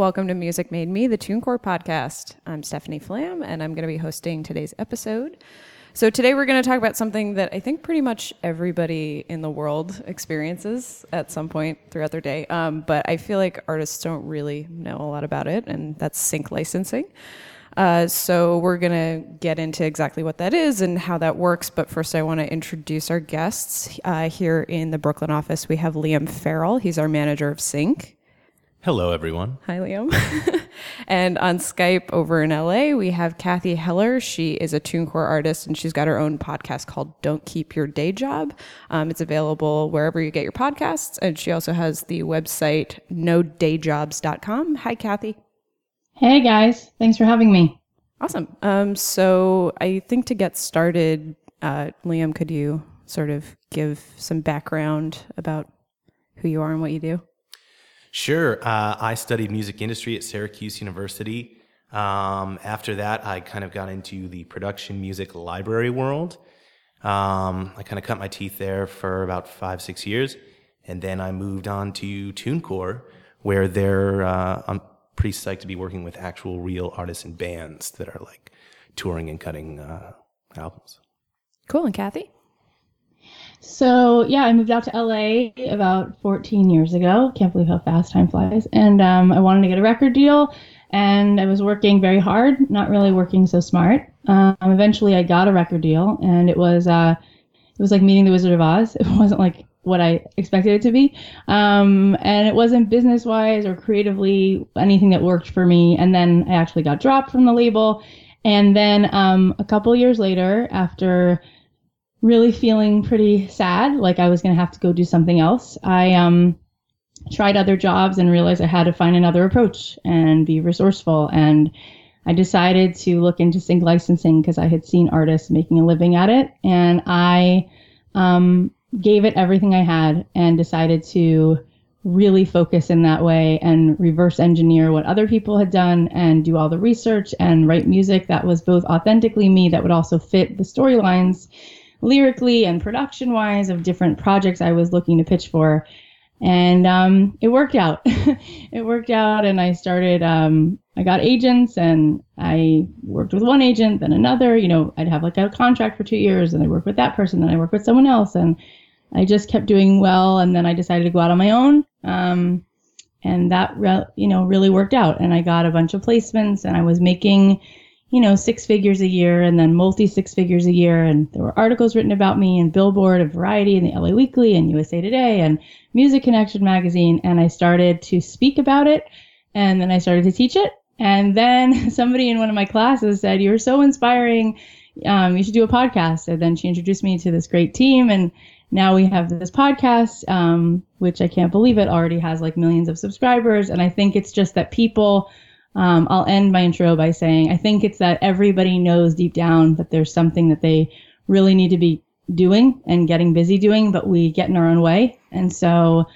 Welcome to Music Made Me, the TuneCore podcast. I'm Stephanie Flam, and I'm going to be hosting today's episode. So, today we're going to talk about something that I think pretty much everybody in the world experiences at some point throughout their day. Um, but I feel like artists don't really know a lot about it, and that's sync licensing. Uh, so, we're going to get into exactly what that is and how that works. But first, I want to introduce our guests. Uh, here in the Brooklyn office, we have Liam Farrell. He's our manager of Sync. Hello, everyone. Hi, Liam. and on Skype over in LA, we have Cathy Heller. She is a TuneCore artist and she's got her own podcast called Don't Keep Your Day Job. Um, it's available wherever you get your podcasts. And she also has the website nodayjobs.com. Hi, Cathy. Hey, guys. Thanks for having me. Awesome. Um, so I think to get started, uh, Liam, could you sort of give some background about who you are and what you do? Sure. Uh, I studied music industry at Syracuse University. Um, after that, I kind of got into the production music library world. Um, I kind of cut my teeth there for about five, six years. And then I moved on to TuneCore, where they're, uh, I'm pretty psyched to be working with actual real artists and bands that are like touring and cutting uh, albums. Cool. And Cathy? So yeah, I moved out to LA about 14 years ago. Can't believe how fast time flies. And um, I wanted to get a record deal, and I was working very hard, not really working so smart. Um, eventually, I got a record deal, and it was uh, it was like meeting the Wizard of Oz. It wasn't like what I expected it to be, um, and it wasn't business wise or creatively anything that worked for me. And then I actually got dropped from the label, and then um, a couple years later, after really feeling pretty sad, like I was going to have to go do something else. I um, tried other jobs and realized I had to find another approach and be resourceful. And I decided to look into sync licensing because I had seen artists making a living at it. And I um, gave it everything I had and decided to really focus in that way and reverse engineer what other people had done and do all the research and write music that was both authentically me that would also fit the storylines lyrically and production wise of different projects I was looking to pitch for. And um, it worked out. it worked out, and I started. Um, I got agents, and I worked with one agent, then another. You know, I'd have like a contract for two years, and I work with that person, then I work with someone else, and I just kept doing well. And then I decided to go out on my own, um, and that re- you know really worked out. And I got a bunch of placements, and I was making you know, six figures a year and then multi six figures a year. And there were articles written about me in Billboard and Variety and the LA Weekly and USA Today and Music Connection magazine. And I started to speak about it and then I started to teach it. And then somebody in one of my classes said, You're so inspiring. Um, you should do a podcast. And then she introduced me to this great team. And now we have this podcast, um, which I can't believe it already has like millions of subscribers. And I think it's just that people, um, I'll end my intro by saying I think it's that everybody knows deep down that there's something that they really need to be doing and getting busy doing, but we get in our own way. And so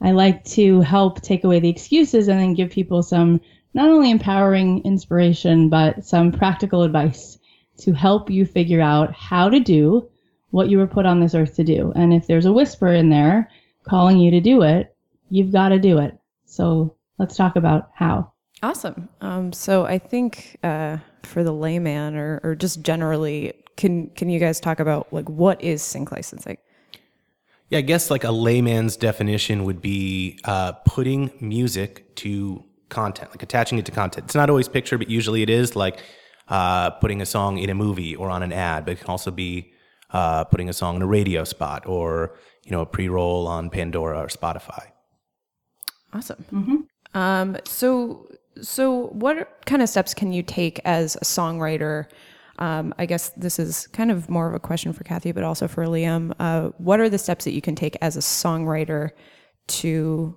I like to help take away the excuses and then give people some not only empowering inspiration, but some practical advice to help you figure out how to do what you were put on this earth to do. And if there's a whisper in there calling you to do it, you've got to do it. So let's talk about how. Awesome. Um, so I think uh, for the layman or, or just generally, can can you guys talk about like what is sync licensing? Yeah, I guess like a layman's definition would be uh, putting music to content, like attaching it to content. It's not always picture, but usually it is like uh, putting a song in a movie or on an ad, but it can also be uh, putting a song in a radio spot or you know a pre-roll on Pandora or Spotify. Awesome. Mm-hmm. Um, so so, what kind of steps can you take as a songwriter? Um, I guess this is kind of more of a question for Cathy, but also for Liam. Uh, what are the steps that you can take as a songwriter to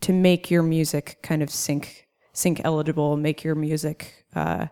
to make your music kind of sync sync eligible, make your music uh,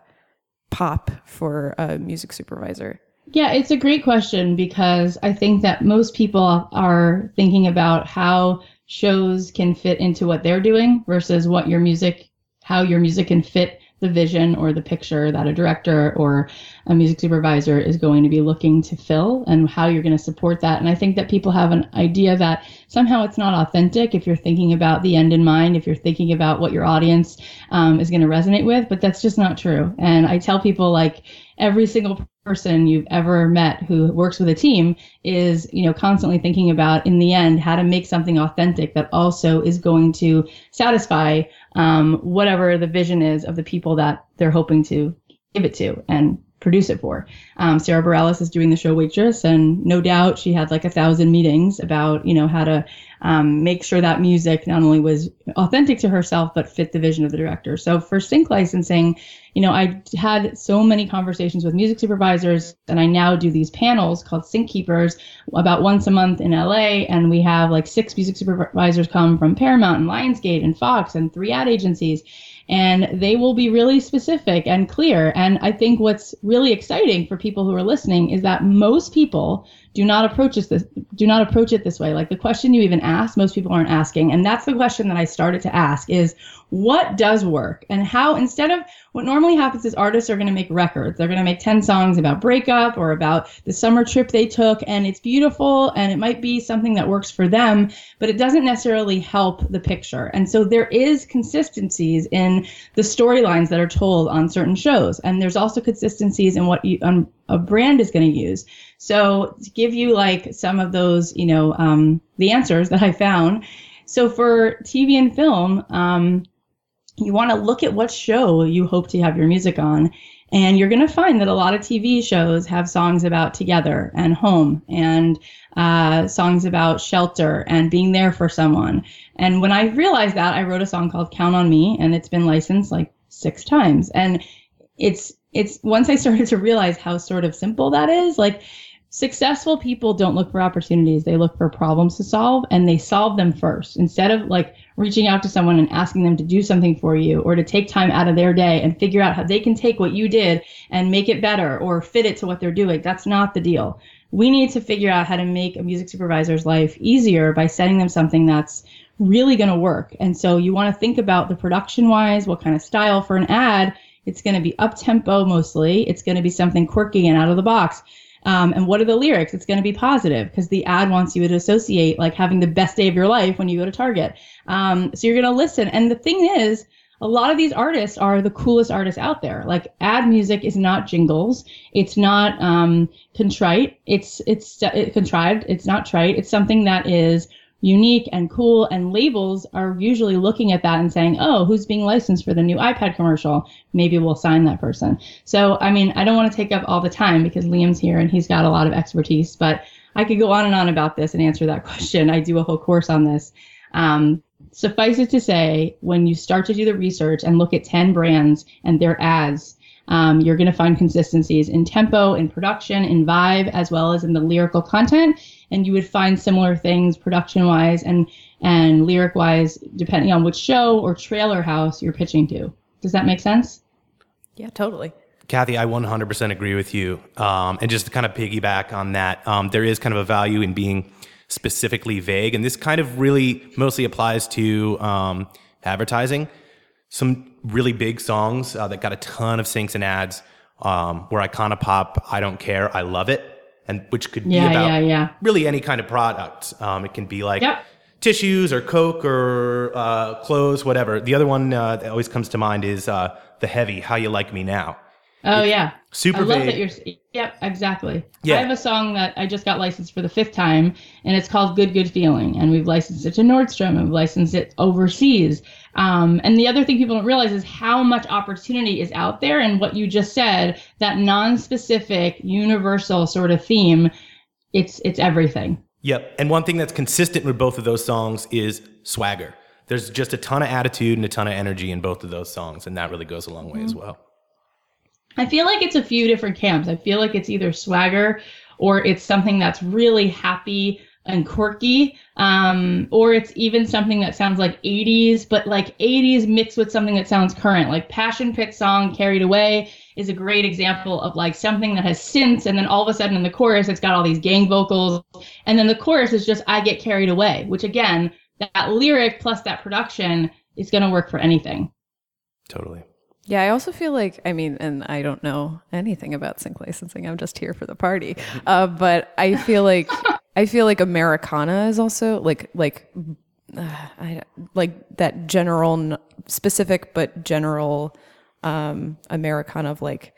pop for a music supervisor? Yeah, it's a great question because I think that most people are thinking about how shows can fit into what they're doing versus what your music how your music can fit the vision or the picture that a director or a music supervisor is going to be looking to fill and how you're going to support that. And I think that people have an idea that somehow it's not authentic if you're thinking about the end in mind, if you're thinking about what your audience um, is going to resonate with, but that's just not true. And I tell people like every single person you've ever met who works with a team is you know constantly thinking about in the end how to make something authentic that also is going to satisfy um, whatever the vision is of the people that they're hoping to give it to. And produce it for. Um, Sara Bareilles is doing the show Waitress, and no doubt she had like a thousand meetings about you know how to um, make sure that music not only was authentic to herself but fit the vision of the director. So for sync licensing, you know, I had so many conversations with music supervisors, and I now do these panels called Sync Keepers about once a month in LA, and we have like six music supervisors come from Paramount and Lionsgate and Fox and three ad agencies and they will be really specific and clear. And I think what's really exciting for people who are listening is that most people do not approach this do not approach it this way. Like the question you even ask most people aren't asking. And that's the question that i started to ask is what does work? And how instead of what normally happens is artists are going to make records. They're going to make 10 songs about breakup or about the summer trip they took and it's beautiful and it might be something that works for them but it doesn't necessarily help the picture. And so there is consistencies in the storylines that are told on certain shows and there's also consistencies in what you um, a brand is going to use so to give you like some of those, you know, um, the answers that I found. So for TV and film, um, you want to look at what show you hope to have your music on. And you're going to find that a lot of TV shows have songs about together and home and uh, songs about shelter and being there for someone. And when I realized that, I wrote a song called Count on Me, and it's been licensed like six times. And it's it's once I started to realize how sort of simple that is, like successful people don't look for opportunities. They look for problems to solve and they solve them first. Instead of like reaching out to someone and asking them to do something for you or to take time out of their day and figure out how they can take what you did and make it better or fit it to what they're doing that's not the deal. We need to figure out how to make a music supervisor's life easier by setting them something that's really going to work. And so you want to think about the production wise what kind of style for an ad. It's going to be up tempo mostly. It's going to be something quirky and out of the box um, and what are the lyrics? It's going to be positive because the ad wants you to associate like having the best day of your life when you go to Target. Um, so you're going to listen. And the thing is, a lot of these artists are the coolest artists out there. Like ad music is not jingles. It's not um, contrite. It's it's it, contrived. It's not trite. It's something that is unique and cool and labels are usually looking at that and saying oh who's being licensed for the new ipad commercial? Maybe we'll sign that person. So i mean i don't want to take up all the time because liam's here and he's got a lot of expertise but i could go on and on about this and answer that question. I do a whole course on this. Um, suffice it to say when you start to do the research and look at 10 brands and their ads um, you're going to find consistencies in tempo, in production, in vibe, as well as in the lyrical content. And you would find similar things production wise and, and lyric wise, depending on which show or trailer house you're pitching to. Does that make sense? Yeah, totally. Cathy, I 100% agree with you. Um, and just to kind of piggyback on that, um, there is kind of a value in being specifically vague. And this kind of really mostly applies to um, advertising some really big songs uh, that got a ton of syncs and ads um, were Icona Pop, I Don't Care, I Love It, and which could yeah, be about yeah, yeah. really any kind of product. Um, it can be like yep. tissues or Coke or uh, clothes, whatever. The other one uh, that always comes to mind is uh, The Heavy, How You Like Me Now. Oh, it's yeah. Super I love vague. that you're. Yep, exactly. Yeah. I have a song that I just got licensed for the fifth time, and it's called "Good Good Feeling," and we've licensed it to Nordstrom, and we've licensed it overseas. Um, and the other thing people don't realize is how much opportunity is out there, and what you just said, that non-specific, universal sort of theme, it's it's everything. Yep. And one thing that's consistent with both of those songs is swagger. There's just a ton of attitude and a ton of energy in both of those songs, and that really goes a long way mm-hmm. as well. I feel like it's a few different camps. I feel like it's either swagger or it's something that's really happy and quirky, um, or it's even something that sounds like 80s, but like 80s mixed with something that sounds current. Like Passion Pit song Carried Away is a great example of like something that has synths, and then all of a sudden in the chorus it's got all these gang vocals, and then the chorus is just I get carried away, which again, that lyric plus that production is going to work for anything. Totally. Yeah, I also feel like I mean, and I don't know anything about sync licensing. I'm just here for the party. Uh, but I feel like I feel like Americana is also like like uh, I, like that general n- specific but general um, Americana of like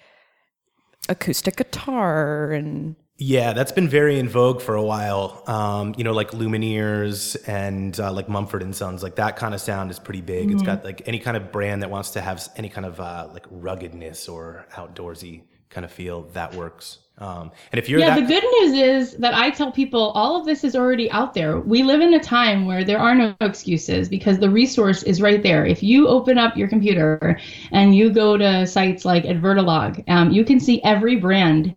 acoustic guitar and Yeah, that's been very in vogue for a while. Um, you know, like Lumineers and uh, like Mumford and Sons, like that kind of sound is pretty big. It's got like any kind of brand that wants to have any kind of uh, like ruggedness or outdoorsy kind of feel that works. Um, and if you're Yeah, that, the good news is that I tell people all of this is already out there. We live in a time where there are no excuses because the resource is right there. If you open up your computer and you go to sites like Advertolog, um, you can see every brand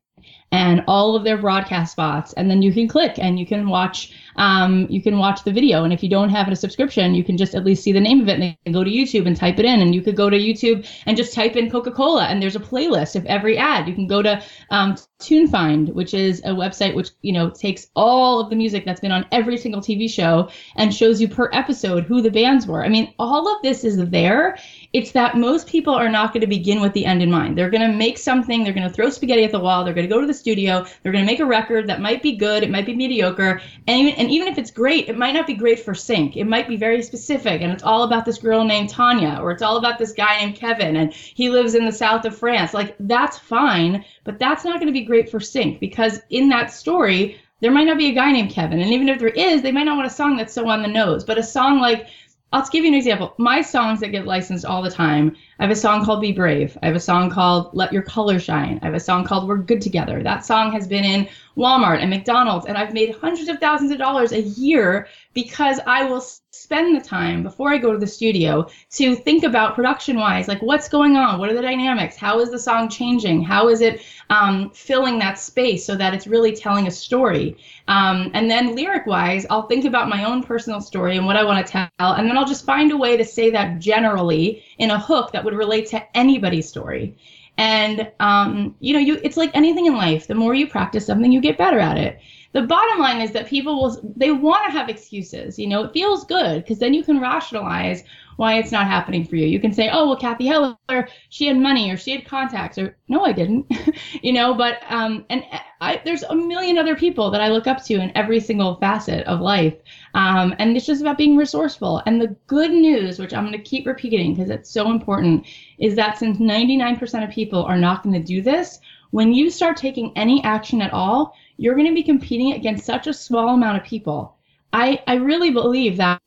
and all of their broadcast spots and then you can click and you can watch um, you can watch the video. And if you don't have a subscription you can just at least see the name of it and go to youtube and type it in. And you could go to youtube and just type in coca-cola and there's a playlist of every ad. You can go to um, tunefind which is a website which you know takes all of the music that's been on every single tv show and shows you per episode who the bands were. I mean all of this is there. It's that most people are not going to begin with the end in mind. They're going to make something, they're going to throw spaghetti at the wall, they're going to go to the studio, they're going to make a record that might be good, it might be mediocre, and even, and even if it's great, it might not be great for sync. It might be very specific, and it's all about this girl named Tanya, or it's all about this guy named Kevin, and he lives in the south of France. Like, that's fine, but that's not going to be great for sync because in that story, there might not be a guy named Kevin. And even if there is, they might not want a song that's so on the nose. But a song like I'll give you an example. My songs that get licensed all the time. I have a song called Be Brave. I have a song called Let Your Color Shine. I have a song called We're Good Together. That song has been in Walmart and McDonald's, and I've made hundreds of thousands of dollars a year because I will spend the time before I go to the studio to think about production wise, like what's going on? What are the dynamics? How is the song changing? How is it um, filling that space so that it's really telling a story? Um, and then lyric wise, I'll think about my own personal story and what I want to tell, and then I'll just find a way to say that generally in a hook that would relate to anybody's story. And um, you know, you it's like anything in life. The more you practice something, you get better at it. The bottom line is that people will they want to have excuses. You know, it feels good because then you can rationalize why it's not happening for you. You can say, "Oh, well, Cathy Heller, she had money or she had contacts," or "No, I didn't," you know. But um, and I, there's a million other people that I look up to in every single facet of life, um, and it's just about being resourceful. And the good news, which I'm going to keep repeating because it's so important, is that since 99% of people are not going to do this, when you start taking any action at all, you're going to be competing against such a small amount of people. I, I really believe that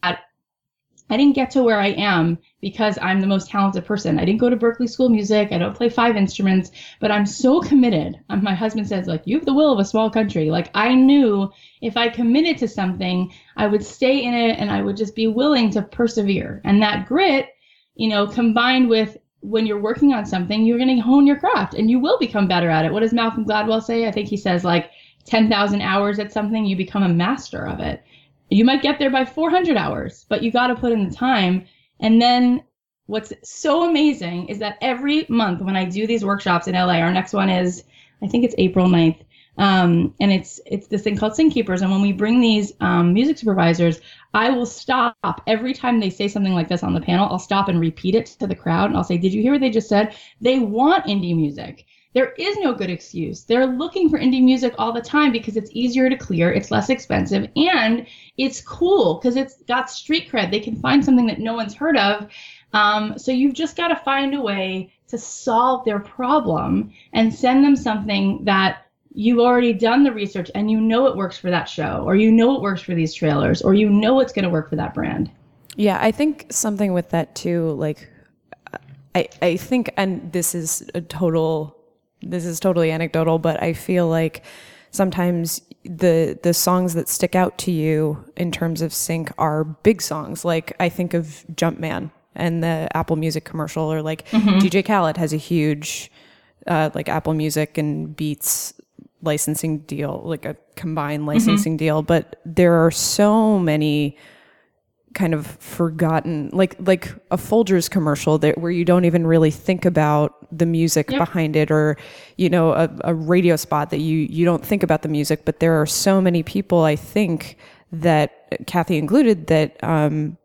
I didn't get to where I am because I'm the most talented person. I didn't go to Berklee School of Music. I don't play five instruments, but I'm so committed. Um, my husband says, like, you have the will of a small country. Like, I knew if I committed to something, I would stay in it and I would just be willing to persevere. And that grit, you know, combined with when you're working on something, you're going to hone your craft and you will become better at it. What does Malcolm Gladwell say? I think he says, like, 10,000 hours at something, you become a master of it. You might get there by 400 hours, but you got to put in the time. And then what's so amazing is that every month when I do these workshops in LA, our next one is, I think it's April 9th. Um, and it's it's this thing called Sync Keepers. And when we bring these um, music supervisors, I will stop every time they say something like this on the panel. I'll stop and repeat it to the crowd, and I'll say, "Did you hear what they just said? They want indie music. There is no good excuse. They're looking for indie music all the time because it's easier to clear, it's less expensive, and it's cool because it's got street cred. They can find something that no one's heard of. Um, so you've just got to find a way to solve their problem and send them something that you've already done the research and you know it works for that show, or you know it works for these trailers, or you know it's going to work for that brand. Yeah, I think something with that too, like I I think and this is a total this is totally anecdotal, but I feel like sometimes the the songs that stick out to you in terms of sync are big songs. Like I think of Jumpman and the Apple Music commercial or like DJ Khaled has a huge uh, like Apple Music and Beats licensing deal, like a combined licensing deal, but there are so many kind of forgotten like like a Folgers commercial that where you don't even really think about the music behind it or you know a, a radio spot that you you don't think about the music but there are so many people I think that Cathy included that um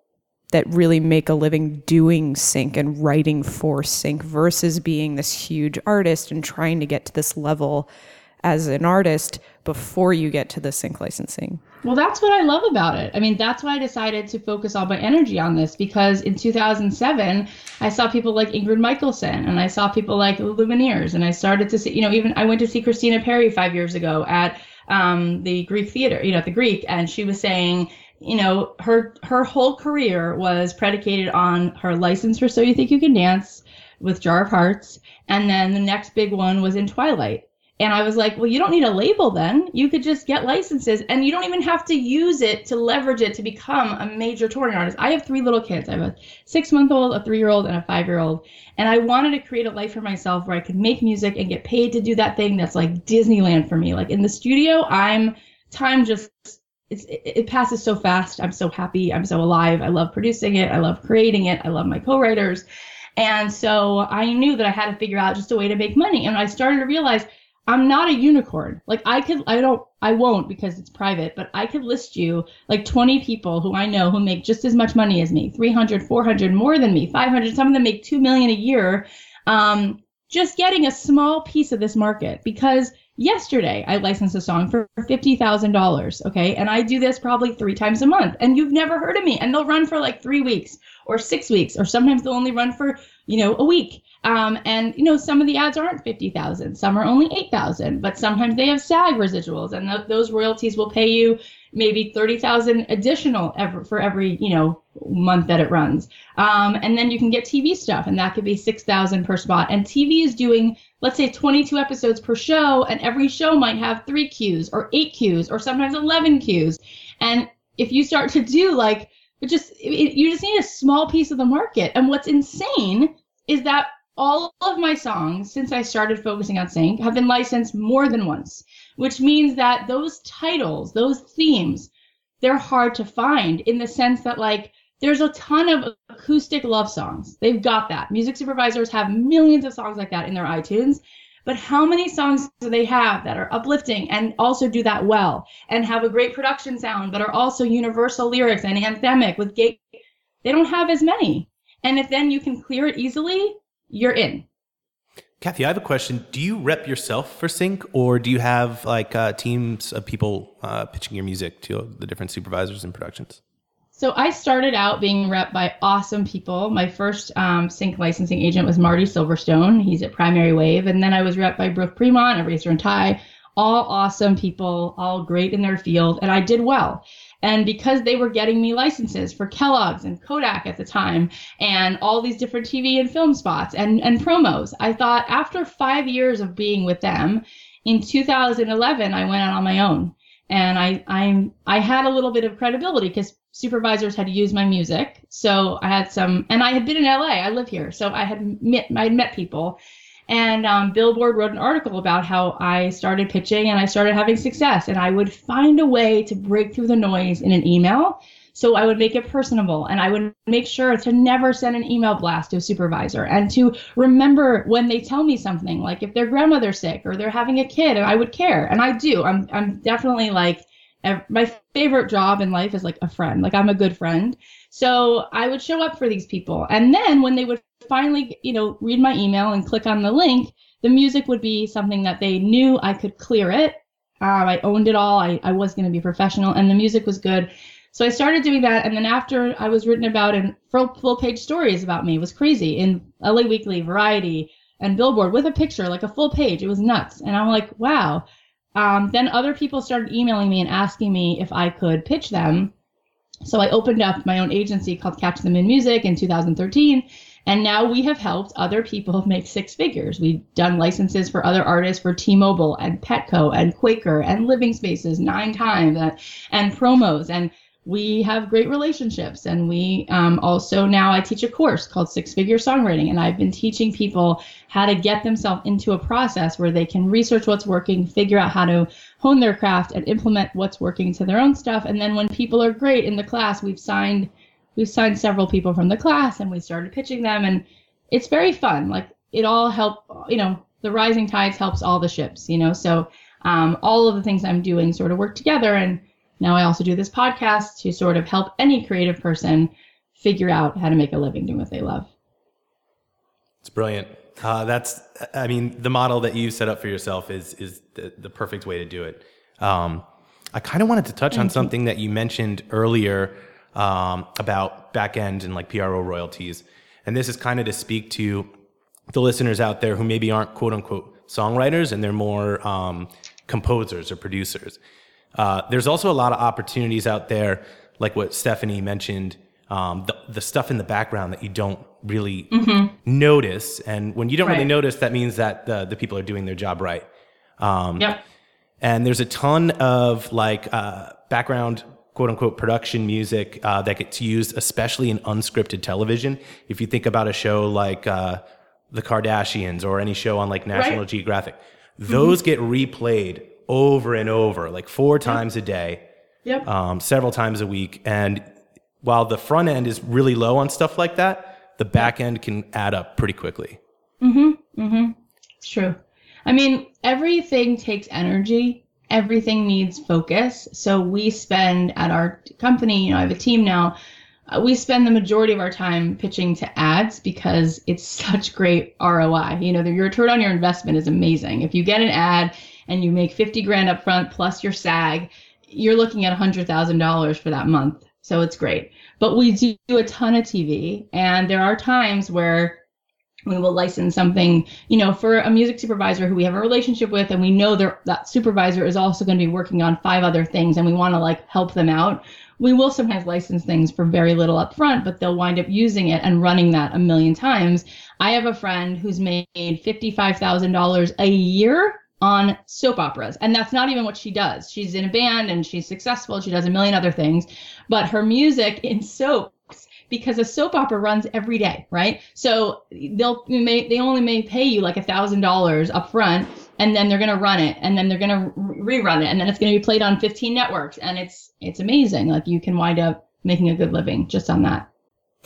that really make a living doing sync and writing for sync versus being this huge artist and trying to get to this level as an artist before you get to the sync licensing? Well, that's what I love about it. I mean, that's why I decided to focus all my energy on this because in 2007, I saw people like Ingrid Michaelson and I saw people like the Lumineers. And I started to see, you know, even I went to see Christina Perri five years ago at um, the Greek theater, you know, at the Greek, and she was saying, you know, her her whole career was predicated on her license for So You Think You Can Dance with Jar of Hearts, and then the next big one was in Twilight. And I was like, well, you don't need a label then. You could just get licenses and you don't even have to use it to leverage it to become a major touring artist. I have three little kids. I have a six month old, a three year old, and a five year old. And I wanted to create a life for myself where I could make music and get paid to do that thing that's like Disneyland for me. Like in the studio, I'm time just it's, it passes so fast. I'm so happy. I'm so alive. I love producing it. I love creating it. I love my co-writers. And so I knew that I had to figure out just a way to make money. And I started to realize I'm not a unicorn. Like I could, I don't, I won't because it's private, but I could list you like 20 people who I know who make just as much money as me, 300, 400 more than me, 500. Some of them make 2 million a year. Um, just getting a small piece of this market because yesterday I licensed a song for $50,000. Okay. And I do this probably three times a month and you've never heard of me and they'll run for like three weeks or six weeks, or sometimes they'll only run for, you know, a week. Um, and you know, some of the ads aren't 50,000, some are only 8,000, but sometimes they have SAG residuals and th- those royalties will pay you maybe 30,000 additional ever for every, you know, month that it runs. Um, and then you can get TV stuff and that could be 6,000 per spot. And TV is doing, let's say 22 episodes per show and every show might have three cues or eight cues or sometimes 11 cues. And if you start to do like, but just it, you just need a small piece of the market. And what's insane is that all of my songs since I started focusing on sync have been licensed more than once, which means that those titles, those themes, they're hard to find in the sense that like there's a ton of acoustic love songs. They've got that. Music supervisors have millions of songs like that in their iTunes. But how many songs do they have that are uplifting and also do that well and have a great production sound, but are also universal lyrics and anthemic with gay? They don't have as many. And if then you can clear it easily, you're in. Cathy, I have a question. Do you rep yourself for Sync, or do you have like uh, teams of people uh, pitching your music to the different supervisors and productions? So I started out being rep by awesome people. My first um, sync licensing agent was Marty Silverstone. He's at Primary Wave, and then I was rep by Brooke Premont, Eraser and Tie. All awesome people, all great in their field, and I did well. And because they were getting me licenses for Kellogg's and Kodak at the time, and all these different TV and film spots and, and promos, I thought after five years of being with them, in 2011, I went out on my own and I I'm I had a little bit of credibility because supervisors had used my music. So I had some, and I had been in LA. I live here, so I had met I had met people, and um, Billboard wrote an article about how I started pitching and I started having success, and I would find a way to break through the noise in an email. So I would make it personable and I would make sure to never send an email blast to a supervisor and to remember when they tell me something, like if their grandmother's sick or they're having a kid, I would care. And I do. I'm I'm definitely like my favorite job in life is like a friend. Like I'm a good friend. So I would show up for these people. And then when they would finally, you know, read my email and click on the link, the music would be something that they knew I could clear it. Um, I owned it all. I, I was going to be professional and the music was good. So I started doing that. And then after I was written about in full, full page stories about me, it was crazy in LA Weekly, Variety, and Billboard with a picture, like a full page. It was nuts. And I'm like, wow um, then other people started emailing me and asking me if I could pitch them. So I opened up my own agency called Catch the Moon Music in 2013. And now we have helped other people make six figures. We've done licenses for other artists for T-Mobile and Petco and Quaker and Living Spaces nine times and, and promos. And we have great relationships. And we um, also now i teach a course called six figure songwriting. And i've been teaching people how to get themselves into a process where they can research what's working figure out how to hone their craft and implement what's working to their own stuff. And then when people are great in the class we've signed we've signed several people from the class and we started pitching them. And it's very fun. Like it all help you know the rising tides helps all the ships you know? So um, all of the things i'm doing sort of work together. And now I also do this podcast to sort of help any creative person figure out how to make a living doing what they love. It's brilliant. Uh, that's, I mean, the model that you set up for yourself is is the, the perfect way to do it. Um, I kind of wanted to touch on something that you mentioned earlier um, about back end and like PRO royalties, and this is kind of to speak to the listeners out there who maybe aren't quote unquote songwriters and they're more um, composers or producers. Uh, there's also a lot of opportunities out there, like what Stephanie mentioned, um, the, the stuff in the background that you don't really Mm-hmm. notice. And when you don't really notice, that means that the, the people are doing their job right. Um, Yep. and there's a ton of like uh, background quote unquote production music uh, that gets used especially in unscripted television if you think about a show like uh, the kardashians or any show on like national Right. geographic those get replayed over and over like four times a day Yep. um, several times a week and while the front end is really low on stuff like that the back end can add up pretty quickly Mhm, mhm. It's true. I mean, everything takes energy. Everything needs focus. So we spend at our company, you know, I have a team now. Uh, we spend the majority of our time pitching to ads because it's such great ROI. You know, the, your return on your investment is amazing. If you get an ad and you make 50 grand up front plus your SAG, you're looking at $100,000 for that month. So it's great. But we do a ton of TV, and there are times where we will license something, you know, for a music supervisor who we have a relationship with, and we know that supervisor is also going to be working on five other things, and we want to like help them out. We will sometimes license things for very little upfront, but they'll wind up using it and running that a million times. I have a friend who's made fifty-five thousand dollars a year on soap operas, and that's not even what she does. She's in a band and she's successful. She does a million other things, but her music in soaps because a soap opera runs every day, right? So they'll may they only may pay you like a thousand dollars up front, and then they're gonna run it, and then they're gonna re- rerun it, and then it's gonna be played on 15 networks, and it's it's amazing. Like you can wind up making a good living just on that.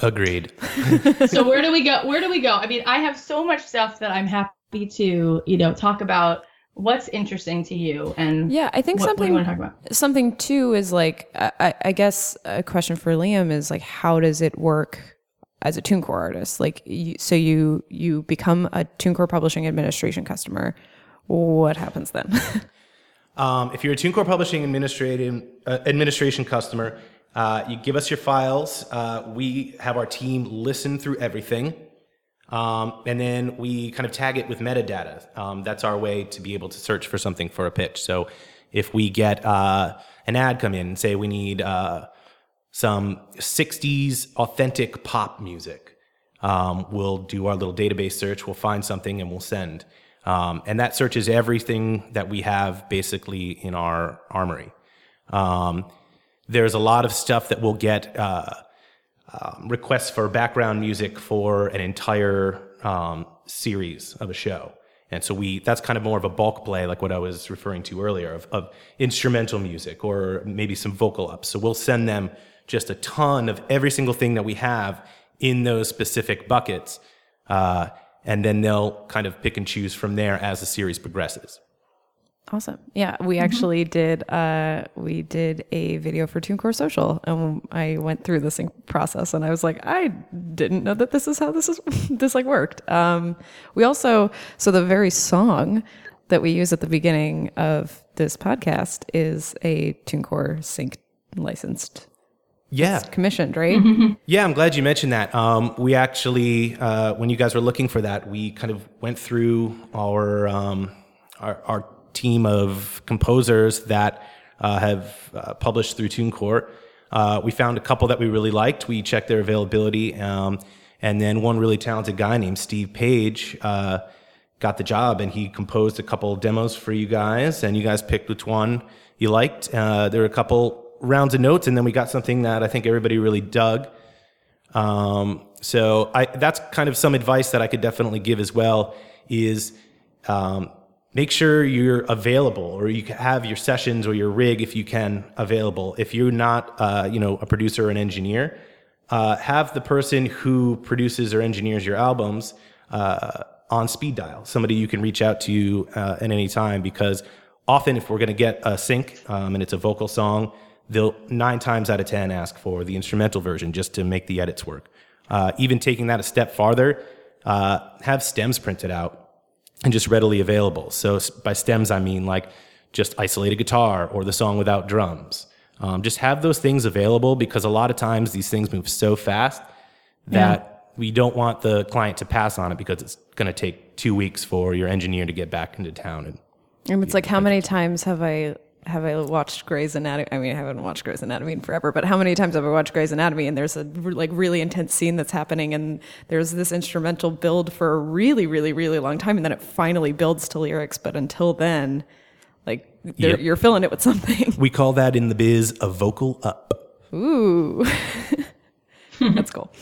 agreed so where do we go? Where do we go? I mean, I have so much stuff that I'm happy to you know talk about. What's interesting to you, and Yeah, I think what, what do something you want to talk about? something too is like I, I- I guess a question for Liam is like how does it work as a TuneCore artist? Like you, so you you become a TuneCore Publishing Administration customer. What happens then? Um, if you're a TuneCore Publishing administrative, uh, administration customer, uh, you give us your files. Uh, we have our team listen through everything. Um, and then we kind of tag it with metadata. Um, that's our way to be able to search for something for a pitch. So if we get uh, an ad come in say we need uh, some 60s authentic pop music, um, we'll do our little database search, we'll find something, and we'll send. Um, and that searches everything that we have basically in our armory. Um, there's a lot of stuff that we'll get uh, um, requests for background music for an entire um, series of a show. And so we that's kind of more of a bulk play, like what I was referring to earlier, of, of instrumental music or maybe some vocal ups. So we'll send them just a ton of every single thing that we have in those specific buckets, uh, and then they'll kind of pick and choose from there as the series progresses. Awesome. Yeah, we actually did. Uh, we did a video for TuneCore Social, and I went through this process, and I was like, I didn't know that this is how this is this like worked. Um, we also so the very song that we use at the beginning of this podcast is a TuneCore sync licensed Yeah, commissioned, right? Yeah, I'm glad you mentioned that. Um, we actually, uh, when you guys were looking for that, we kind of went through our um, our, our team of composers that uh, have uh, published through TuneCore. Uh, we found a couple that we really liked. We checked their availability, um, and then one really talented guy named Steve Page uh, got the job, and he composed a couple demos for you guys, and you guys picked which one you liked. Uh, there were a couple rounds of notes, and then we got something that I think everybody really dug. Um, so I, that's kind of some advice that I could definitely give as well is um, make sure you're available or you have your sessions or your rig if you can available. If you're not, uh, you know, a producer or an engineer, uh, have the person who produces or engineers your albums uh, on speed dial, somebody you can reach out to uh, at any time because often if we're going to get a sync um, and it's a vocal song, they'll nine times out of 10 ask for the instrumental version just to make the edits work. Uh, even taking that a step farther, uh, have stems printed out and just readily available. So by stems, I mean like just isolated guitar or the song without drums. Um, just have those things available because a lot of times these things move so fast that we don't want the client to pass on it because it's going to take two weeks for your engineer to get back into town. And And it's like, how many times have I have I watched Grey's Anatomy? I mean, I haven't watched Grey's Anatomy in forever, but how many times have I watched Grey's Anatomy? And there's a like really intense scene that's happening, and there's this instrumental build for a really, really, really long time, and then it finally builds to lyrics. But until then, like Yep. you're filling it with something. we call that in the biz a vocal up. Ooh, that's cool.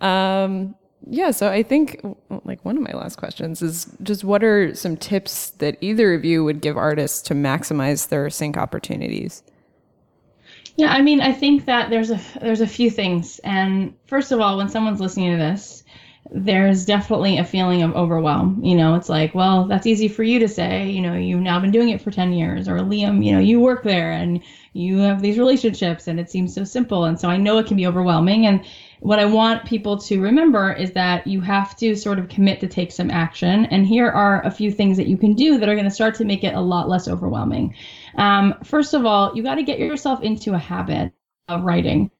Um, yeah, so I think like one of my last questions is just what are some tips that either of you would give artists to maximize their sync opportunities? Yeah, I mean, I think that there's a there's a few things. And first of all, when someone's listening to this, there's definitely a feeling of overwhelm. You know, it's like, well, that's easy for you to say. You know, you've now been doing it for 10 years, or Liam, you know, you work there and you have these relationships, and it seems so simple. And so I know it can be overwhelming. And what I want people to remember is that you have to sort of commit to take some action. And here are a few things that you can do that are going to start to make it a lot less overwhelming. Um, first of all, you got to get yourself into a habit of writing.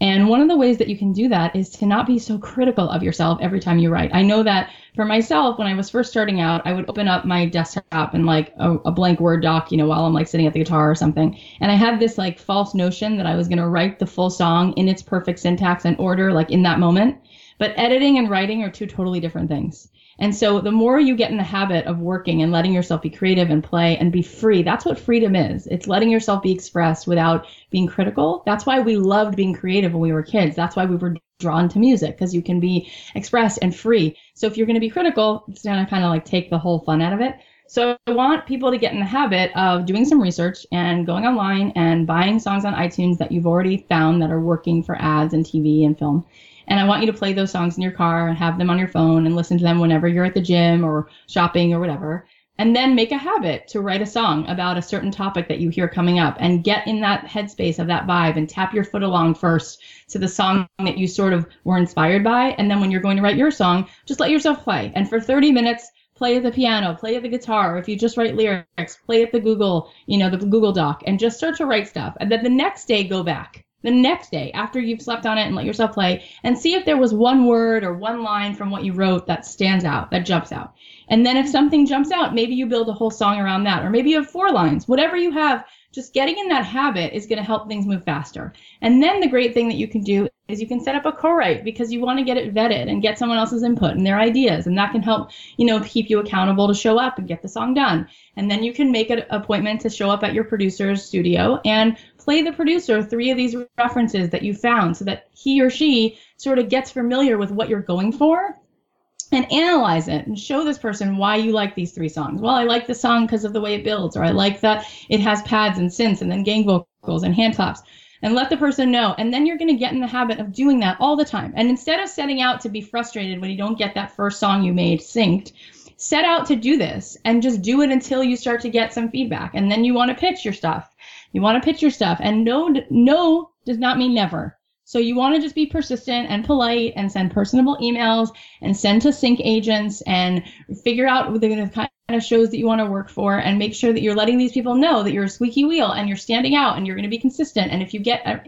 And one of the ways that you can do that is to not be so critical of yourself every time you write. I know that for myself, when I was first starting out, I would open up my desktop and like a, a blank Word doc, you know, while I'm like sitting at the guitar or something. And I had this like false notion that I was going to write the full song in its perfect syntax and order, like in that moment. But editing and writing are two totally different things. And so the more you get in the habit of working and letting yourself be creative and play and be free, that's what freedom is. It's letting yourself be expressed without being critical. That's why we loved being creative when we were kids. That's why we were drawn to music because you can be expressed and free. So if you're going to be critical, it's going to kind of like take the whole fun out of it. So I want people to get in the habit of doing some research and going online and buying songs on iTunes that you've already found that are working for ads and TV and film. And I want you to play those songs in your car and have them on your phone and listen to them whenever you're at the gym or shopping or whatever. And then make a habit to write a song about a certain topic that you hear coming up and get in that headspace of that vibe and tap your foot along first to the song that you sort of were inspired by. And then when you're going to write your song, just let yourself play. And for 30 minutes, play the piano, play the guitar. If you just write lyrics, play at the Google, you know, the Google Doc and just start to write stuff. And then the next day, go back the next day after you've slept on it and let yourself play and see if there was one word or one line from what you wrote that stands out, that jumps out. And then if something jumps out, maybe you build a whole song around that, or maybe you have four lines, whatever you have. Just getting in that habit is going to help things move faster. And then the great thing that you can do is you can set up a co-write because you want to get it vetted and get someone else's input and their ideas, and that can help you know keep you accountable to show up and get the song done. And then you can make an appointment to show up at your producer's studio and play the producer three of these references that you found so that he or she sort of gets familiar with what you're going for and analyze it and show this person why you like these three songs. Well, I like the song because of the way it builds, or I like that it has pads and synths and then gang vocals and hand claps. And let the person know. And then you're going to get in the habit of doing that all the time. And instead of setting out to be frustrated when you don't get that first song you made synced, set out to do this and just do it until you start to get some feedback. And then you want to pitch your stuff. You want to pitch your stuff. And no, no does not mean never. So you want to just be persistent and polite and send personable emails and send to sync agents and figure out the kind of shows that you want to work for and make sure that you're letting these people know that you're a squeaky wheel and you're standing out and you're going to be consistent. And if you get a,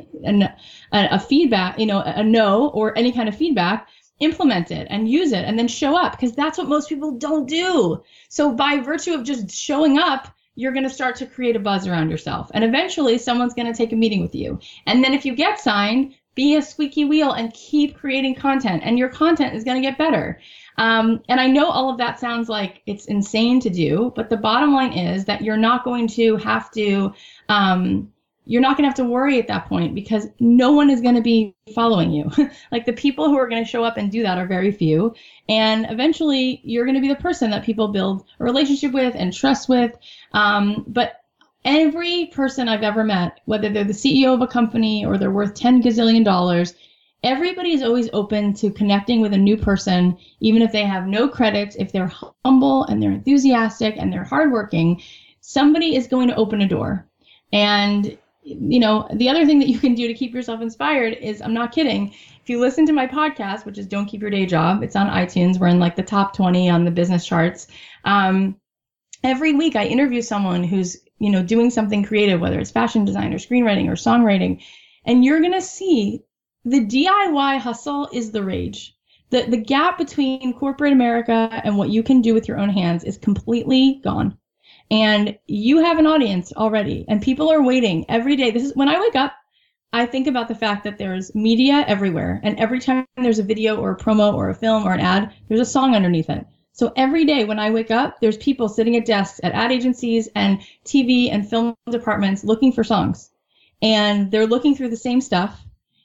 a, a feedback, you know, a no or any kind of feedback, implement it and use it and then show up because that's what most people don't do. So by virtue of just showing up, you're going to start to create a buzz around yourself. And eventually someone's going to take a meeting with you. And then if you get signed, be a squeaky wheel and keep creating content and your content is going to get better um, and i know all of that sounds like it's insane to do but the bottom line is that you're not going to have to um, you're not going to have to worry at that point because no one is going to be following you. Like the people who are going to show up and do that are very few. And eventually you're going to be the person that people build a relationship with and trust with. Um, but every person I've ever met, whether they're the CEO of a company or they're worth 10 gazillion dollars, everybody is always open to connecting with a new person, even if they have no credits, if they're humble and they're enthusiastic and they're hardworking, somebody is going to open a door. And you know, the other thing that you can do to keep yourself inspired is I'm not kidding. If you listen to my podcast, which is Don't Keep Your Day Job, it's on iTunes. We're in like the top 20 on the business charts. Um, every week I interview someone who's, you know, doing something creative, whether it's fashion design or screenwriting or songwriting. And you're going to see the DIY hustle is the rage. The, the gap between corporate America and what you can do with your own hands is completely gone and you have an audience already and people are waiting every day. This is when i wake up i think about the fact that there's media everywhere and every time there's a video or a promo or a film or an ad there's a song underneath it. So every day when i wake up there's people sitting at desks at ad agencies and tv and film departments looking for songs. And they're looking through the same stuff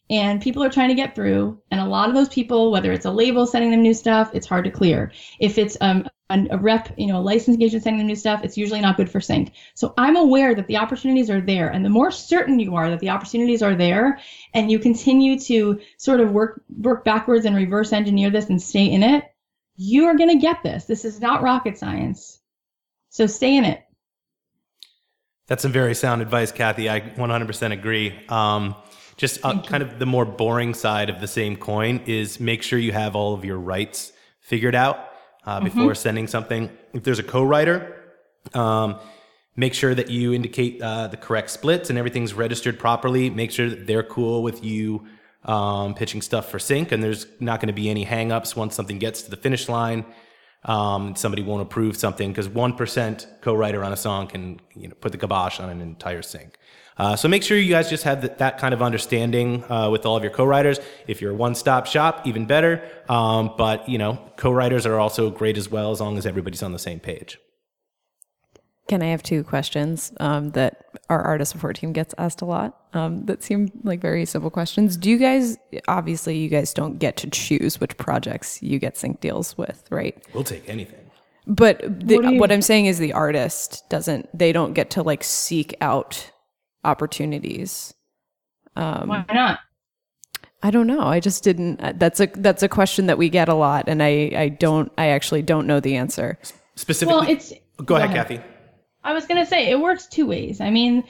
and people are trying to get through and a lot of those people whether it's a label sending them new stuff it's hard to clear. If it's um, a rep, you know, a licensing agent sending them new stuff, it's usually not good for sync. So I'm aware that the opportunities are there. And the more certain you are that the opportunities are there and you continue to sort of work work backwards and reverse engineer this and stay in it, you are going to get this. This is not rocket science. So stay in it. That's some very sound advice, Cathy. I 100% agree. Um, just uh, kind of the more boring side of the same coin is make sure you have all of your rights figured out uh, before mm-hmm. sending something. If there's a co-writer, um, make sure that you indicate uh, the correct splits and everything's registered properly. Make sure that they're cool with you um, pitching stuff for sync, and there's not going to be any hangups once something gets to the finish line. Um, somebody won't approve something because one percent co-writer on a song can you know put the kibosh on an entire sync. Uh, so make sure you guys just have that, that kind of understanding uh, with all of your co-writers. If you're a one-stop shop, even better. Um, but you know, co-writers are also great as well, as long as everybody's on the same page. Can I have two questions um, that our artist support team gets asked a lot um, that seem like very simple questions? Do you guys, obviously, you guys don't get to choose which projects you get sync deals with, right? We'll take anything. But the, what, what I'm saying is the artist doesn't, they don't get to like seek out opportunities. Um, Why not? I don't know. I just didn't. Uh, that's a that's a question that we get a lot, and I I don't. I actually don't know the answer. Specifically, well, it's go, go ahead, ahead, Cathy. I was gonna say it works two ways. I mean,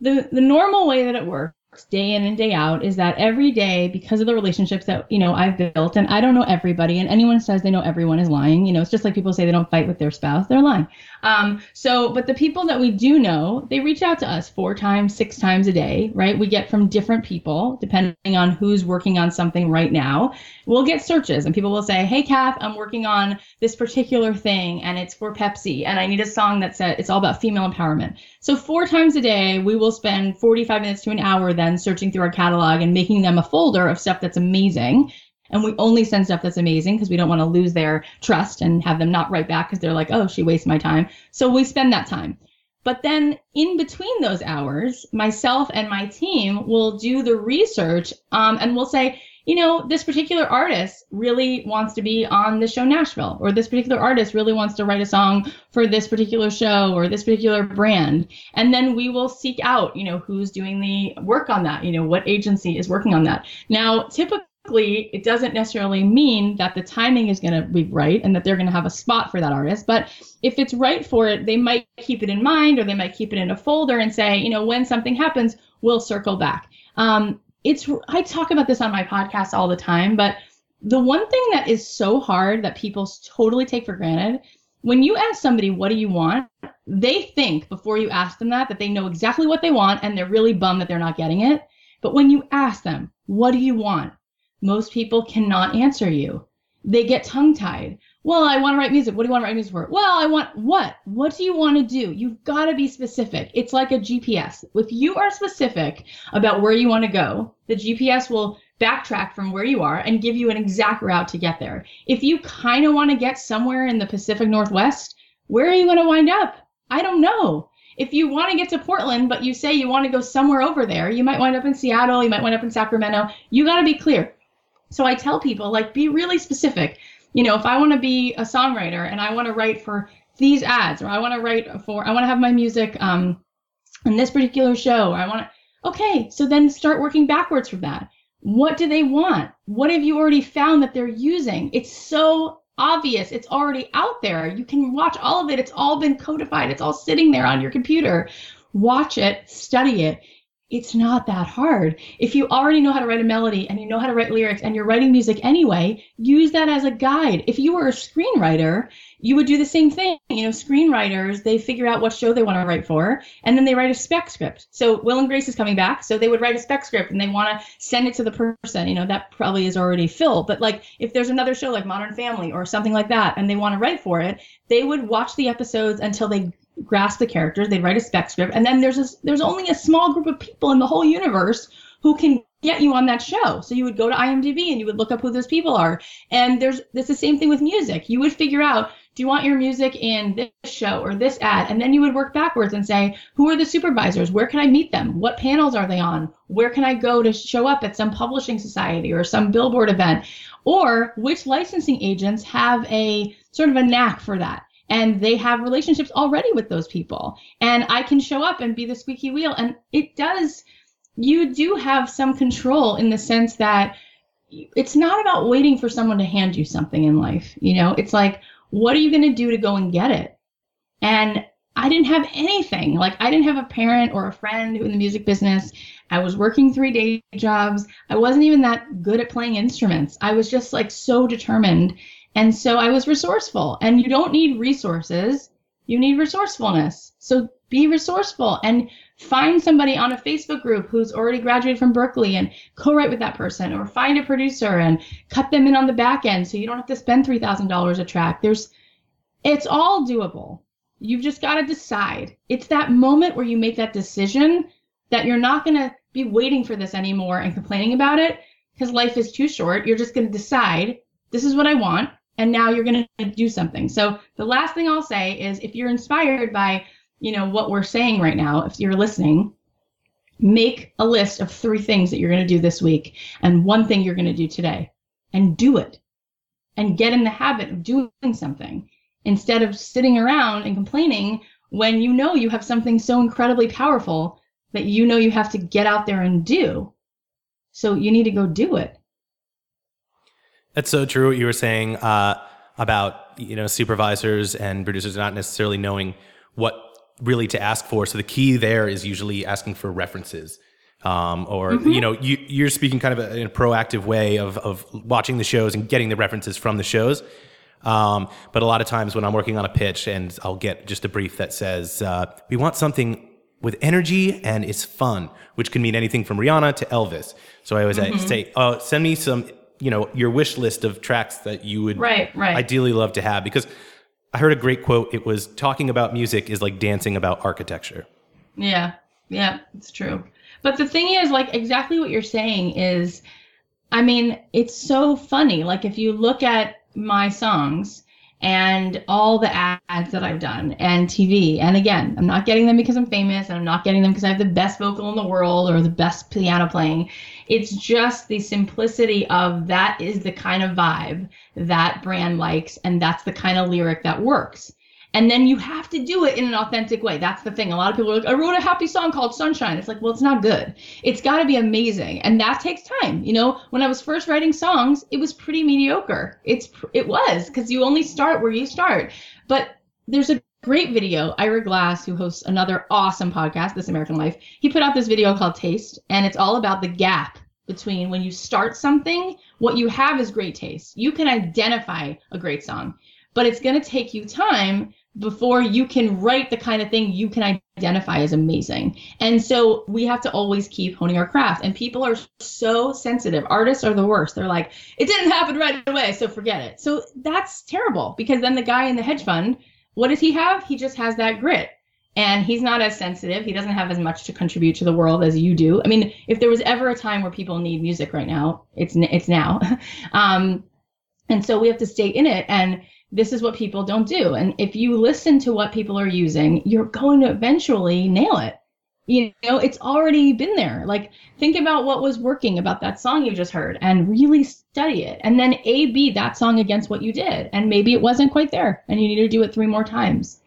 the the normal way that it works day in and day out is that every day because of the relationships that you know I've built and I don't know everybody and anyone says they know everyone is lying you know it's just like people say they don't fight with their spouse they're lying um, so but the people that we do know they reach out to us four times six times a day right? We get from different people depending on who's working on something right now. We'll get searches and people will say hey Cath I'm working on this particular thing and it's for Pepsi and I need a song that says it's all about female empowerment. So four times a day we will spend 45 minutes to an hour then searching through our catalog and making them a folder of stuff that's amazing. And we only send stuff that's amazing because we don't want to lose their trust and have them not write back because they're like, oh, she wastes my time. So we spend that time. But then in between those hours, myself and my team will do the research um, and we'll say, you know, this particular artist really wants to be on the show Nashville, or this particular artist really wants to write a song for this particular show or this particular brand. And then we will seek out, you know, who's doing the work on that, you know, what agency is working on that. Now, typically, it doesn't necessarily mean that the timing is going to be right and that they're going to have a spot for that artist. But if it's right for it, they might keep it in mind or they might keep it in a folder and say, you know, when something happens, we'll circle back. Um, it's I talk about this on my podcast all the time, but the one thing that is so hard that people totally take for granted when you ask somebody what do you want they think before you ask them that that they know exactly what they want and they're really bummed that they're not getting it but when you ask them what do you want most people cannot answer you they get tongue tied well, I want to write music. What do you want to write music for? Well, I want what? What do you want to do? You've got to be specific. It's like a GPS. If you are specific about where you want to go, the GPS will backtrack from where you are and give you an exact route to get there. If you kind of want to get somewhere in the Pacific Northwest, where are you going to wind up? I don't know. If you want to get to Portland, but you say you want to go somewhere over there, you might wind up in Seattle, you might wind up in Sacramento. You got to be clear. So I tell people, like, be really specific you know, if I want to be a songwriter and I want to write for these ads, or I want to write for, I want to have my music um, in this particular show, I want to, okay, so then start working backwards from that. What do they want? What have you already found that they're using? It's so obvious. It's already out there. You can watch all of it. It's all been codified. It's all sitting there on your computer. Watch it, study it. It's not that hard. If you already know how to write a melody and you know how to write lyrics and you're writing music anyway, use that as a guide. If you were a screenwriter, you would do the same thing. You know, screenwriters, they figure out what show they want to write for and then they write a spec script. So Will and Grace is coming back, so they would write a spec script and they want to send it to the person. You know, that probably is already filled. But like if there's another show like Modern Family or something like that and they want to write for it, they would watch the episodes until they grasp the characters. They'd write a spec script, and then there's a, there's only a small group of people in the whole universe who can get you on that show. So you would go to IMDb and you would look up who those people are. And there's it's the same thing with music. You would figure out do you want your music in this show or this ad? And then you would work backwards and say, who are the supervisors? Where can I meet them? What panels are they on? Where can I go to show up at some publishing society or some billboard event? Or which licensing agents have a sort of a knack for that? And they have relationships already with those people. And i can show up and be the squeaky wheel. And it does you do have some control in the sense that it's not about waiting for someone to hand you something in life you know? It's like what are you going to do to go and get it? And i didn't have anything. Like i didn't have a parent or a friend who in the music business. I was working three day jobs. I wasn't even that good at playing instruments. I was just like so determined and so I was resourceful. And you don't need resources, you need resourcefulness. So be resourceful and find somebody on a Facebook group who's already graduated from Berklee and co-write with that person or find a producer and cut them in on the back end so you don't have to spend $3,000 a track. There's it's all doable. You've just got to decide. It's that moment where you make that decision that you're not going to be waiting for this anymore and complaining about it because life is too short. You're just going to decide this is what I want and now you're going to do something. So the last thing I'll say is if you're inspired by, you know, what we're saying right now, if you're listening, make a list of three things that you're going to do this week and one thing you're going to do today and do it and get in the habit of doing something instead of sitting around and complaining when you know you have something so incredibly powerful that you know you have to get out there and do. So you need to go do it. That's so true. What you were saying uh, about you know supervisors and producers not necessarily knowing what really to ask for. So the key there is usually asking for references. Um, or mm-hmm. you know you, you're speaking kind of a, in a proactive way of, of watching the shows and getting the references from the shows um, but a lot of times when i'm working on a pitch and i'll get just a brief that says uh, we want something with energy and it's fun which can mean anything from rihanna to elvis so i always mm-hmm. say oh send me some you know your wish list of tracks that you would right, right. ideally love to have because I heard a great quote. It was talking about music is like dancing about architecture. Yeah, yeah, it's true. But the thing is, like, exactly what you're saying is, I mean, it's so funny. Like, if you look at my songs, and all the ads that I've done and TV. And again, I'm not getting them because I'm famous and I'm not getting them because I have the best vocal in the world or the best piano playing. It's just the simplicity of that is the kind of vibe that brand likes and that's the kind of lyric that works. And then you have to do it in an authentic way. That's the thing. A lot of people are like, I wrote a happy song called Sunshine. It's like, well, it's not good. It's got to be amazing. And that takes time. You know, when I was first writing songs, it was pretty mediocre. It's it was because you only start where you start. But there's a great video. Ira Glass, who hosts another awesome podcast, This American Life, he put out this video called Taste, and it's all about the gap between when you start something, what you have is great taste. You can identify a great song, but it's going to take you time before you can write the kind of thing you can identify as amazing. And so we have to always keep honing our craft. And people are so sensitive. Artists are the worst. They're like, it didn't happen right away, so forget it. So that's terrible because then the guy in the hedge fund, what does he have? He just has that grit. And he's not as sensitive. He doesn't have as much to contribute to the world as you do. I mean, if there was ever a time where people need music right now, it's it's now. um, and so we have to stay in it. And this is what people don't do. And if you listen to what people are using, you're going to eventually nail it. You know, it's already been there. Like, think about what was working about that song you just heard and really study it. And then A B that song against what you did. And maybe it wasn't quite there and you need to do it three more times.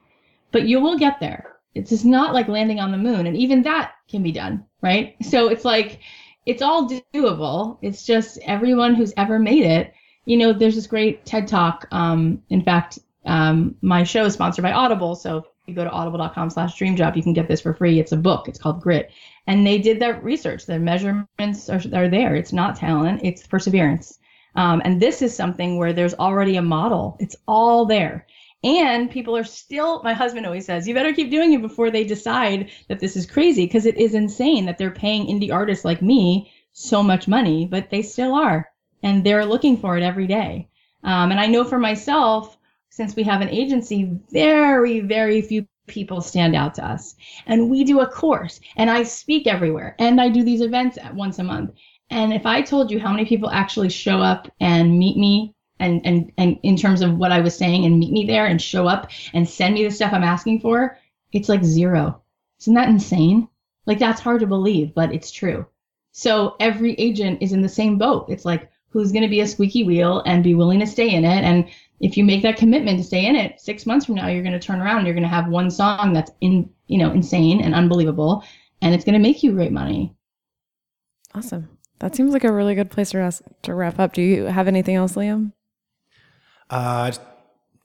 But you will get there. It's just not like landing on the moon. And even that can be done, right? So it's like, it's all doable. It's just everyone who's ever made it you know, there's this great TED Talk. Um, in fact, um, my show is sponsored by Audible, so you go to audible.com/dreamjob, you can get this for free. It's a book. It's called Grit, And they did that research. The measurements are, are there. It's not talent, it's perseverance. Um, and this is something where there's already a model. It's all there. And people are still, my husband always says, you better keep doing it before they decide that this is crazy because it is insane that they're paying indie artists like me so much money, but they still are. And they're looking for it every day. Um, and I know for myself, since we have an agency, very, very few people stand out to us. And we do a course and I speak everywhere and I do these events at once a month. And if I told you how many people actually show up and meet me and, and, and in terms of what I was saying and meet me there and show up and send me the stuff I'm asking for, it's like zero. Isn't that insane? Like that's hard to believe, but it's true. So every agent is in the same boat. It's like, who's going to be a squeaky wheel and be willing to stay in it? And if you make that commitment to stay in it, six months from now, you're going to turn around and you're going to have one song that's in, you know, insane and unbelievable, and it's going to make you great money. Awesome. That seems like a really good place to, to wrap up. Do you have anything else, Liam? Uh,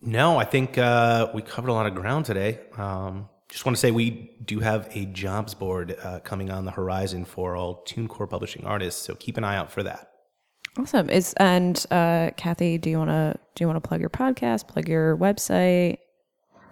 no, I think uh, we covered a lot of ground today. Um, just want to say we do have a jobs board uh, coming on the horizon for all TuneCore publishing artists, so keep an eye out for that. Awesome. Is and uh, Cathy, do you want to do you want to plug your podcast, plug your website?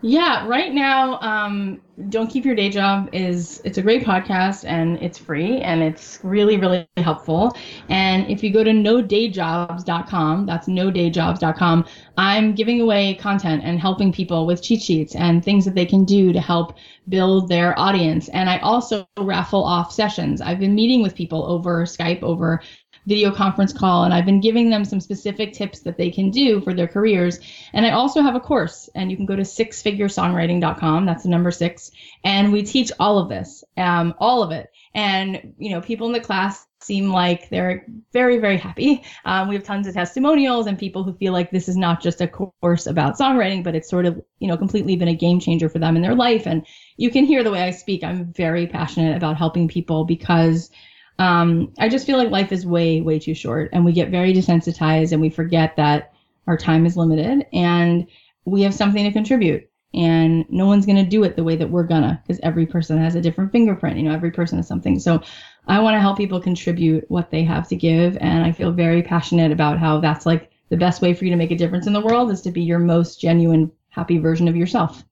Yeah, right now, um, Don't Keep Your Day Job is it's a great podcast and it's free and it's really, really helpful. And if you go to nodayjobs.com, that's nodayjobs.com, I'm giving away content and helping people with cheat sheets and things that they can do to help build their audience. And I also raffle off sessions. I've been meeting with people over Skype, over video conference call and I've been giving them some specific tips that they can do for their careers. And I also have a course and you can go to sixfiguresongwriting.com. That's the number six. And we teach all of this, um, all of it. And, you know, people in the class seem like they're very, very happy. Um, we have tons of testimonials and people who feel like this is not just a course about songwriting, but it's sort of, you know, completely been a game changer for them in their life. And you can hear the way I speak. I'm very passionate about helping people because um, I just feel like life is way, way too short, and we get very desensitized, and we forget that our time is limited, and we have something to contribute. And no one's gonna do it the way that we're gonna, because every person has a different fingerprint. You know, every person has something. So I want to help people contribute what they have to give, and I feel very passionate about how that's like the best way for you to make a difference in the world is to be your most genuine, happy version of yourself.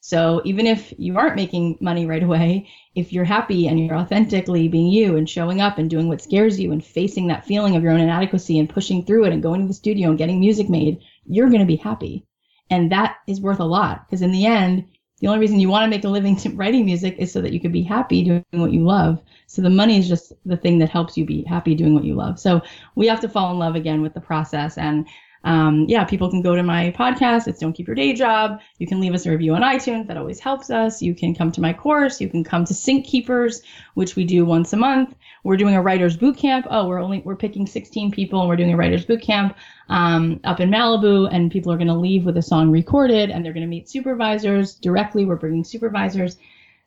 So even if you aren't making money right away, if you're happy and you're authentically being you and showing up and doing what scares you and facing that feeling of your own inadequacy and pushing through it and going to the studio and getting music made, you're going to be happy. And that is worth a lot because in the end, the only reason you want to make a living writing music is so that you can be happy doing what you love. So the money is just the thing that helps you be happy doing what you love. So we have to fall in love again with the process and um, yeah, people can go to my podcast. It's Don't Keep Your Day Job. You can leave us a review on iTunes. That always helps us. You can come to my course. You can come to Sync Keepers, which we do once a month. We're doing a writer's boot camp. Oh, we're only we're picking 16 people and we're doing a writer's boot camp um, up in Malibu. And people are going to leave with a song recorded and they're going to meet supervisors directly. We're bringing supervisors.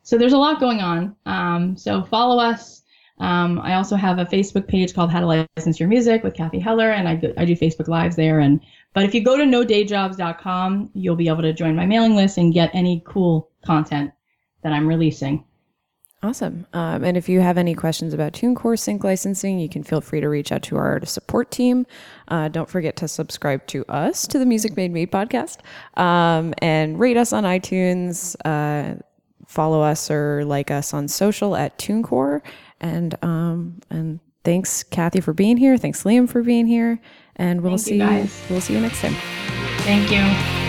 So there's a lot going on. Um, so follow us. Um, I also have a Facebook page called How to License Your Music with Cathy Heller, and I I do Facebook Lives there. And but if you go to nodayjobs.com, you'll be able to join my mailing list and get any cool content that I'm releasing. Awesome. Um, and if you have any questions about TuneCore sync licensing, you can feel free to reach out to our support team. Uh, don't forget to subscribe to us, to the Music Made Me podcast, um, and rate us on iTunes. Uh, follow us or like us on social at TuneCore. And um, and thanks Cathy for being here. Thanks Liam for being here. And we'll Thank see you guys. we'll see you next time. Thank you.